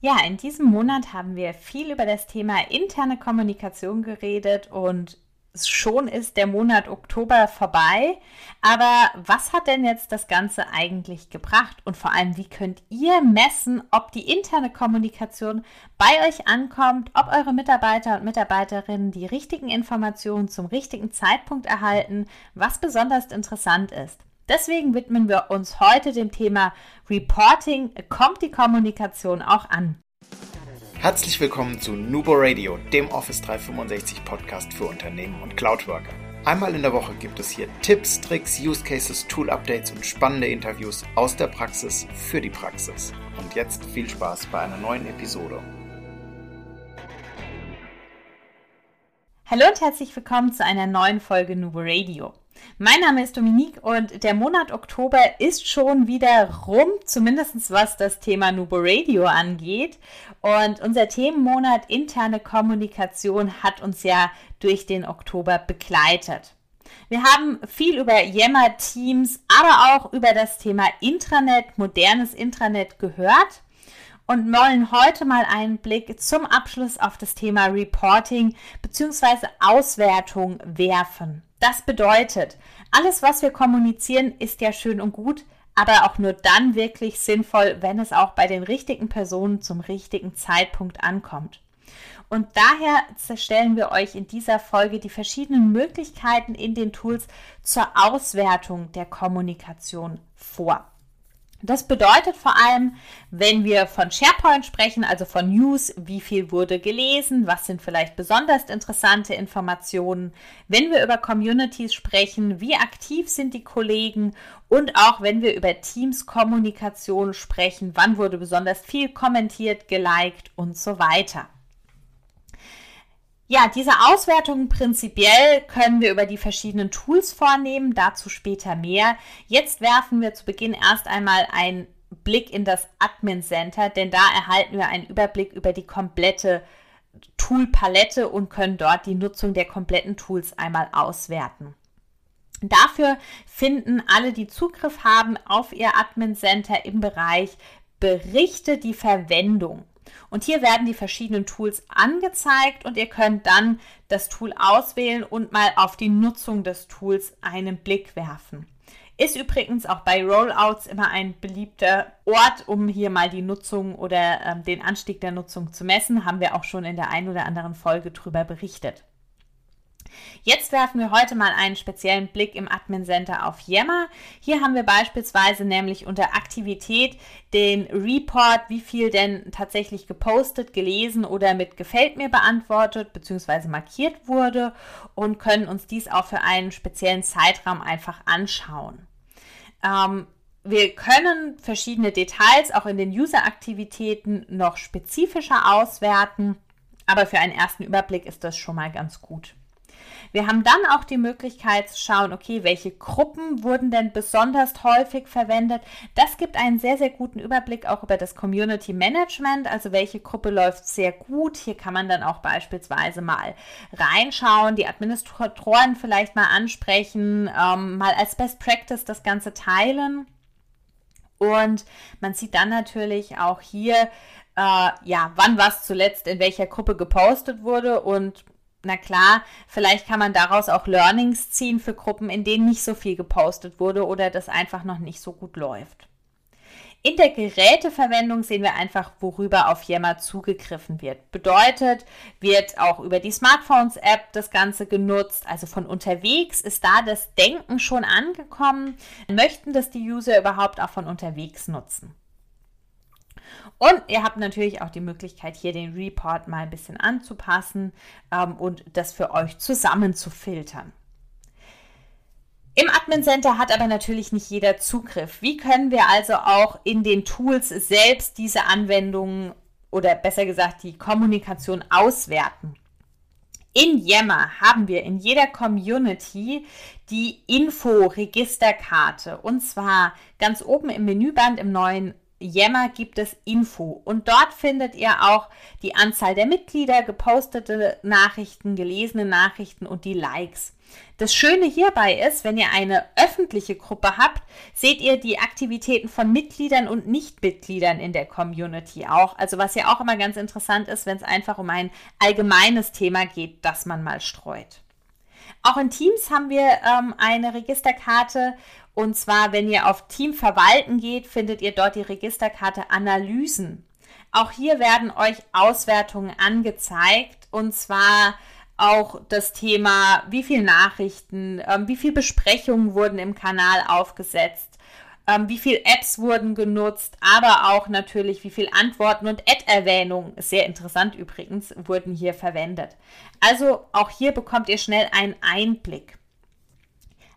Ja, in diesem Monat haben wir viel über das Thema interne Kommunikation geredet und schon ist der Monat Oktober vorbei. Aber was hat denn jetzt das Ganze eigentlich gebracht? Und vor allem, wie könnt ihr messen, ob die interne Kommunikation bei euch ankommt, ob eure Mitarbeiter und Mitarbeiterinnen die richtigen Informationen zum richtigen Zeitpunkt erhalten, was besonders interessant ist? Deswegen widmen wir uns heute dem Thema Reporting. Kommt die Kommunikation auch an? Herzlich willkommen zu Nubo Radio, dem Office 365 Podcast für Unternehmen und Cloudworker. Einmal in der Woche gibt es hier Tipps, Tricks, Use Cases, Tool Updates und spannende Interviews aus der Praxis für die Praxis. Und jetzt viel Spaß bei einer neuen Episode. Hallo und herzlich willkommen zu einer neuen Folge Nubo Radio. Mein Name ist Dominique und der Monat Oktober ist schon wieder rum, zumindest was das Thema Nubo Radio angeht. Und unser Themenmonat interne Kommunikation hat uns ja durch den Oktober begleitet. Wir haben viel über Yammer Teams, aber auch über das Thema Intranet, modernes Intranet gehört und wollen heute mal einen Blick zum Abschluss auf das Thema Reporting bzw. Auswertung werfen. Das bedeutet, alles, was wir kommunizieren, ist ja schön und gut, aber auch nur dann wirklich sinnvoll, wenn es auch bei den richtigen Personen zum richtigen Zeitpunkt ankommt. Und daher stellen wir euch in dieser Folge die verschiedenen Möglichkeiten in den Tools zur Auswertung der Kommunikation vor. Das bedeutet vor allem, wenn wir von SharePoint sprechen, also von News, wie viel wurde gelesen, was sind vielleicht besonders interessante Informationen, wenn wir über Communities sprechen, wie aktiv sind die Kollegen und auch wenn wir über Teams-Kommunikation sprechen, wann wurde besonders viel kommentiert, geliked und so weiter. Ja, diese Auswertungen prinzipiell können wir über die verschiedenen Tools vornehmen, dazu später mehr. Jetzt werfen wir zu Beginn erst einmal einen Blick in das Admin Center, denn da erhalten wir einen Überblick über die komplette Toolpalette und können dort die Nutzung der kompletten Tools einmal auswerten. Dafür finden alle, die Zugriff haben auf ihr Admin Center im Bereich Berichte die Verwendung. Und hier werden die verschiedenen Tools angezeigt und ihr könnt dann das Tool auswählen und mal auf die Nutzung des Tools einen Blick werfen. Ist übrigens auch bei Rollouts immer ein beliebter Ort, um hier mal die Nutzung oder ähm, den Anstieg der Nutzung zu messen. Haben wir auch schon in der einen oder anderen Folge darüber berichtet. Jetzt werfen wir heute mal einen speziellen Blick im Admin Center auf Yammer. Hier haben wir beispielsweise nämlich unter Aktivität den Report, wie viel denn tatsächlich gepostet, gelesen oder mit gefällt mir beantwortet bzw. markiert wurde und können uns dies auch für einen speziellen Zeitraum einfach anschauen. Ähm, wir können verschiedene Details auch in den User-Aktivitäten noch spezifischer auswerten, aber für einen ersten Überblick ist das schon mal ganz gut. Wir haben dann auch die Möglichkeit zu schauen, okay, welche Gruppen wurden denn besonders häufig verwendet. Das gibt einen sehr, sehr guten Überblick auch über das Community Management, also welche Gruppe läuft sehr gut. Hier kann man dann auch beispielsweise mal reinschauen, die Administratoren vielleicht mal ansprechen, ähm, mal als Best Practice das Ganze teilen. Und man sieht dann natürlich auch hier, äh, ja, wann was zuletzt in welcher Gruppe gepostet wurde und na klar, vielleicht kann man daraus auch Learnings ziehen für Gruppen, in denen nicht so viel gepostet wurde oder das einfach noch nicht so gut läuft. In der Geräteverwendung sehen wir einfach, worüber auf Yammer zugegriffen wird. Bedeutet, wird auch über die Smartphones-App das Ganze genutzt. Also von unterwegs ist da das Denken schon angekommen. Möchten das die User überhaupt auch von unterwegs nutzen? Und ihr habt natürlich auch die Möglichkeit, hier den Report mal ein bisschen anzupassen ähm, und das für euch zusammen zu filtern. Im Admin Center hat aber natürlich nicht jeder Zugriff. Wie können wir also auch in den Tools selbst diese Anwendungen oder besser gesagt die Kommunikation auswerten? In Yammer haben wir in jeder Community die Info-Registerkarte und zwar ganz oben im Menüband im neuen Yammer gibt es Info und dort findet ihr auch die Anzahl der Mitglieder, gepostete Nachrichten, gelesene Nachrichten und die Likes. Das Schöne hierbei ist, wenn ihr eine öffentliche Gruppe habt, seht ihr die Aktivitäten von Mitgliedern und Nichtmitgliedern in der Community auch. Also was ja auch immer ganz interessant ist, wenn es einfach um ein allgemeines Thema geht, das man mal streut. Auch in Teams haben wir ähm, eine Registerkarte. Und zwar, wenn ihr auf Team verwalten geht, findet ihr dort die Registerkarte Analysen. Auch hier werden euch Auswertungen angezeigt. Und zwar auch das Thema, wie viele Nachrichten, ähm, wie viele Besprechungen wurden im Kanal aufgesetzt, ähm, wie viele Apps wurden genutzt, aber auch natürlich, wie viele Antworten und Ad-Erwähnungen, sehr interessant übrigens, wurden hier verwendet. Also auch hier bekommt ihr schnell einen Einblick.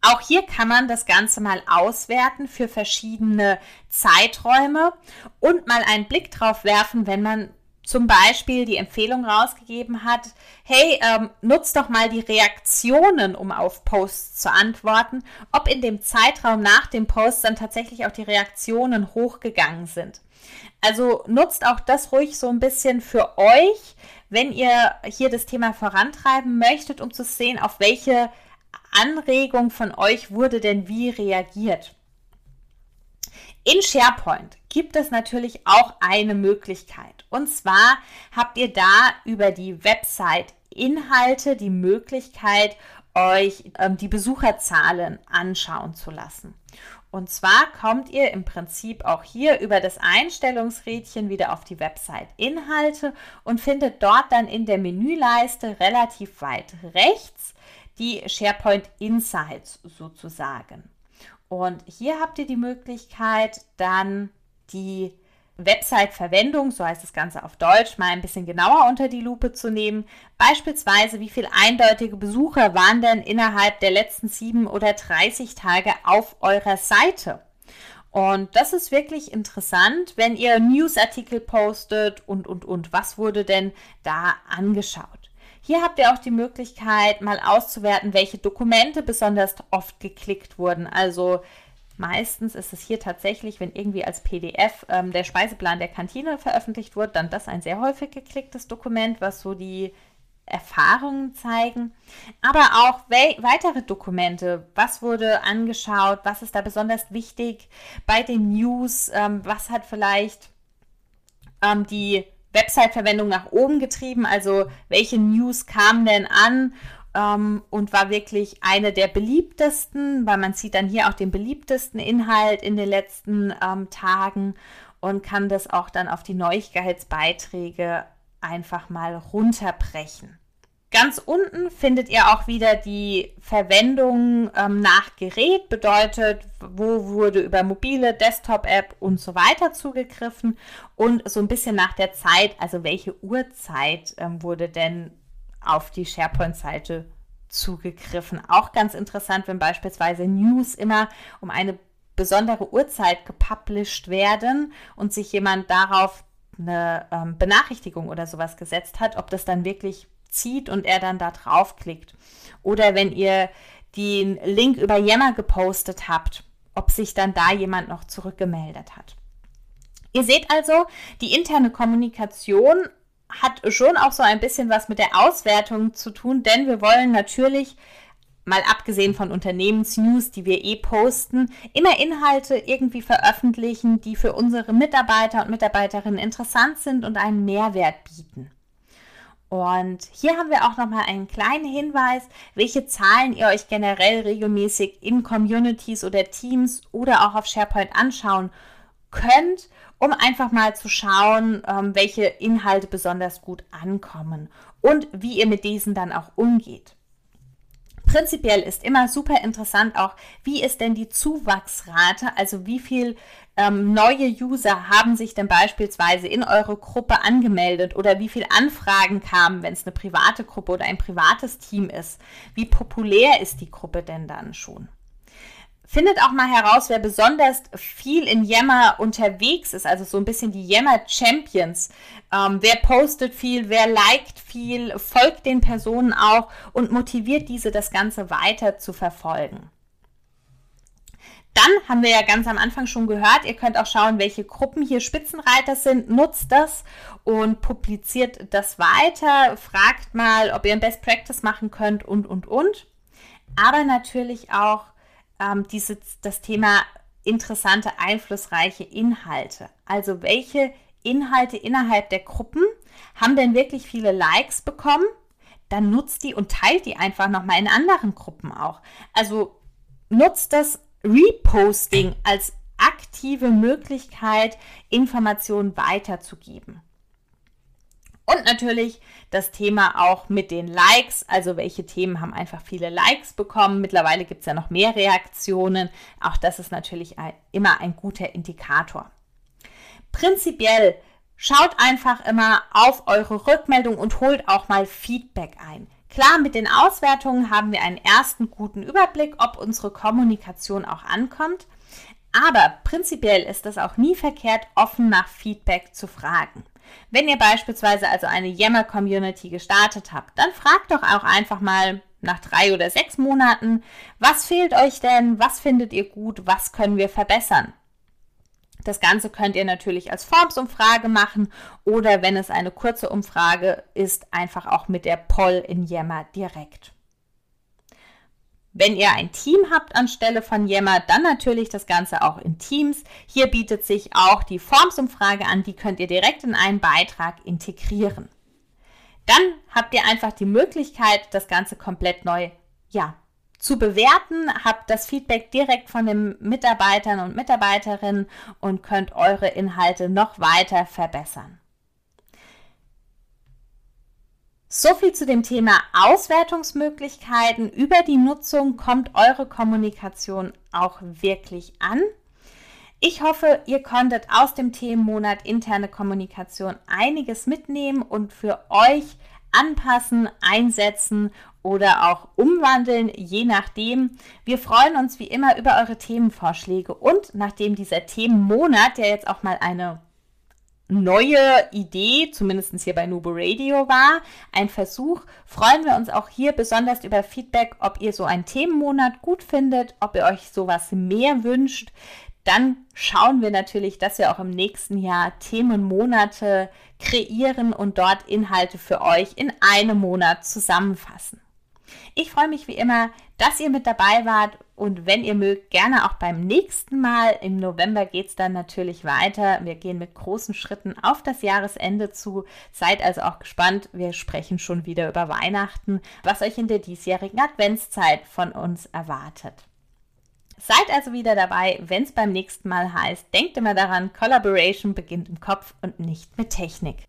Auch hier kann man das Ganze mal auswerten für verschiedene Zeiträume und mal einen Blick drauf werfen, wenn man zum Beispiel die Empfehlung rausgegeben hat, hey, ähm, nutzt doch mal die Reaktionen, um auf Posts zu antworten, ob in dem Zeitraum nach dem Post dann tatsächlich auch die Reaktionen hochgegangen sind. Also nutzt auch das ruhig so ein bisschen für euch, wenn ihr hier das Thema vorantreiben möchtet, um zu sehen, auf welche Anregung von euch wurde denn wie reagiert. In SharePoint gibt es natürlich auch eine Möglichkeit. Und zwar habt ihr da über die Website Inhalte die Möglichkeit, euch ähm, die Besucherzahlen anschauen zu lassen. Und zwar kommt ihr im Prinzip auch hier über das Einstellungsrädchen wieder auf die Website Inhalte und findet dort dann in der Menüleiste relativ weit rechts die SharePoint Insights sozusagen. Und hier habt ihr die Möglichkeit, dann die Website-Verwendung, so heißt das Ganze auf Deutsch, mal ein bisschen genauer unter die Lupe zu nehmen. Beispielsweise, wie viele eindeutige Besucher waren denn innerhalb der letzten sieben oder 30 Tage auf eurer Seite? Und das ist wirklich interessant, wenn ihr Newsartikel postet und, und, und. Was wurde denn da angeschaut? Hier habt ihr auch die Möglichkeit, mal auszuwerten, welche Dokumente besonders oft geklickt wurden. Also meistens ist es hier tatsächlich, wenn irgendwie als PDF ähm, der Speiseplan der Kantine veröffentlicht wird, dann das ein sehr häufig geklicktes Dokument, was so die Erfahrungen zeigen, aber auch weitere Dokumente. Was wurde angeschaut? Was ist da besonders wichtig bei den News? Ähm, was hat vielleicht ähm, die Website-Verwendung nach oben getrieben. Also welche News kamen denn an ähm, und war wirklich eine der beliebtesten, weil man sieht dann hier auch den beliebtesten Inhalt in den letzten ähm, Tagen und kann das auch dann auf die Neuigkeitsbeiträge einfach mal runterbrechen. Ganz unten findet ihr auch wieder die Verwendung ähm, nach Gerät, bedeutet, wo wurde über mobile, Desktop-App und so weiter zugegriffen und so ein bisschen nach der Zeit, also welche Uhrzeit ähm, wurde denn auf die SharePoint-Seite zugegriffen. Auch ganz interessant, wenn beispielsweise News immer um eine besondere Uhrzeit gepublished werden und sich jemand darauf eine ähm, Benachrichtigung oder sowas gesetzt hat, ob das dann wirklich zieht und er dann da draufklickt. Oder wenn ihr den Link über Yammer gepostet habt, ob sich dann da jemand noch zurückgemeldet hat. Ihr seht also, die interne Kommunikation hat schon auch so ein bisschen was mit der Auswertung zu tun, denn wir wollen natürlich, mal abgesehen von Unternehmensnews, die wir eh posten, immer Inhalte irgendwie veröffentlichen, die für unsere Mitarbeiter und Mitarbeiterinnen interessant sind und einen Mehrwert bieten. Und hier haben wir auch nochmal einen kleinen Hinweis, welche Zahlen ihr euch generell regelmäßig in Communities oder Teams oder auch auf SharePoint anschauen könnt, um einfach mal zu schauen, ähm, welche Inhalte besonders gut ankommen und wie ihr mit diesen dann auch umgeht. Prinzipiell ist immer super interessant auch, wie ist denn die Zuwachsrate, also wie viel ähm, neue User haben sich denn beispielsweise in eure Gruppe angemeldet oder wie viele Anfragen kamen, wenn es eine private Gruppe oder ein privates Team ist. Wie populär ist die Gruppe denn dann schon? Findet auch mal heraus, wer besonders viel in Yammer unterwegs ist, also so ein bisschen die Yammer Champions. Ähm, wer postet viel, wer liked viel, folgt den Personen auch und motiviert diese, das Ganze weiter zu verfolgen. Dann haben wir ja ganz am Anfang schon gehört, ihr könnt auch schauen, welche Gruppen hier Spitzenreiter sind. Nutzt das und publiziert das weiter. Fragt mal, ob ihr ein Best Practice machen könnt und, und, und. Aber natürlich auch ähm, dieses, das Thema interessante, einflussreiche Inhalte. Also welche Inhalte innerhalb der Gruppen haben denn wirklich viele Likes bekommen? Dann nutzt die und teilt die einfach nochmal in anderen Gruppen auch. Also nutzt das Reposting als aktive Möglichkeit, Informationen weiterzugeben. Und natürlich das Thema auch mit den Likes, also welche Themen haben einfach viele Likes bekommen. Mittlerweile gibt es ja noch mehr Reaktionen. Auch das ist natürlich ein, immer ein guter Indikator. Prinzipiell schaut einfach immer auf eure Rückmeldung und holt auch mal Feedback ein. Klar, mit den Auswertungen haben wir einen ersten guten Überblick, ob unsere Kommunikation auch ankommt. Aber prinzipiell ist es auch nie verkehrt, offen nach Feedback zu fragen. Wenn ihr beispielsweise also eine Yammer-Community gestartet habt, dann fragt doch auch einfach mal nach drei oder sechs Monaten, was fehlt euch denn, was findet ihr gut, was können wir verbessern. Das Ganze könnt ihr natürlich als Formsumfrage machen oder wenn es eine kurze Umfrage ist, einfach auch mit der Poll in Yammer direkt. Wenn ihr ein Team habt anstelle von Yammer, dann natürlich das Ganze auch in Teams. Hier bietet sich auch die Formsumfrage an, die könnt ihr direkt in einen Beitrag integrieren. Dann habt ihr einfach die Möglichkeit, das Ganze komplett neu ja, zu bewerten, habt das Feedback direkt von den Mitarbeitern und Mitarbeiterinnen und könnt eure Inhalte noch weiter verbessern. So viel zu dem Thema Auswertungsmöglichkeiten. Über die Nutzung kommt eure Kommunikation auch wirklich an. Ich hoffe, ihr konntet aus dem Themenmonat interne Kommunikation einiges mitnehmen und für euch anpassen, einsetzen oder auch umwandeln, je nachdem. Wir freuen uns wie immer über eure Themenvorschläge und nachdem dieser Themenmonat, der jetzt auch mal eine neue Idee, zumindest hier bei Nubo Radio war, ein Versuch, freuen wir uns auch hier besonders über Feedback, ob ihr so einen Themenmonat gut findet, ob ihr euch sowas mehr wünscht. Dann schauen wir natürlich, dass wir auch im nächsten Jahr Themenmonate kreieren und dort Inhalte für euch in einem Monat zusammenfassen. Ich freue mich wie immer, dass ihr mit dabei wart und wenn ihr mögt, gerne auch beim nächsten Mal. Im November geht es dann natürlich weiter. Wir gehen mit großen Schritten auf das Jahresende zu. Seid also auch gespannt. Wir sprechen schon wieder über Weihnachten, was euch in der diesjährigen Adventszeit von uns erwartet. Seid also wieder dabei, wenn es beim nächsten Mal heißt, denkt immer daran, Collaboration beginnt im Kopf und nicht mit Technik.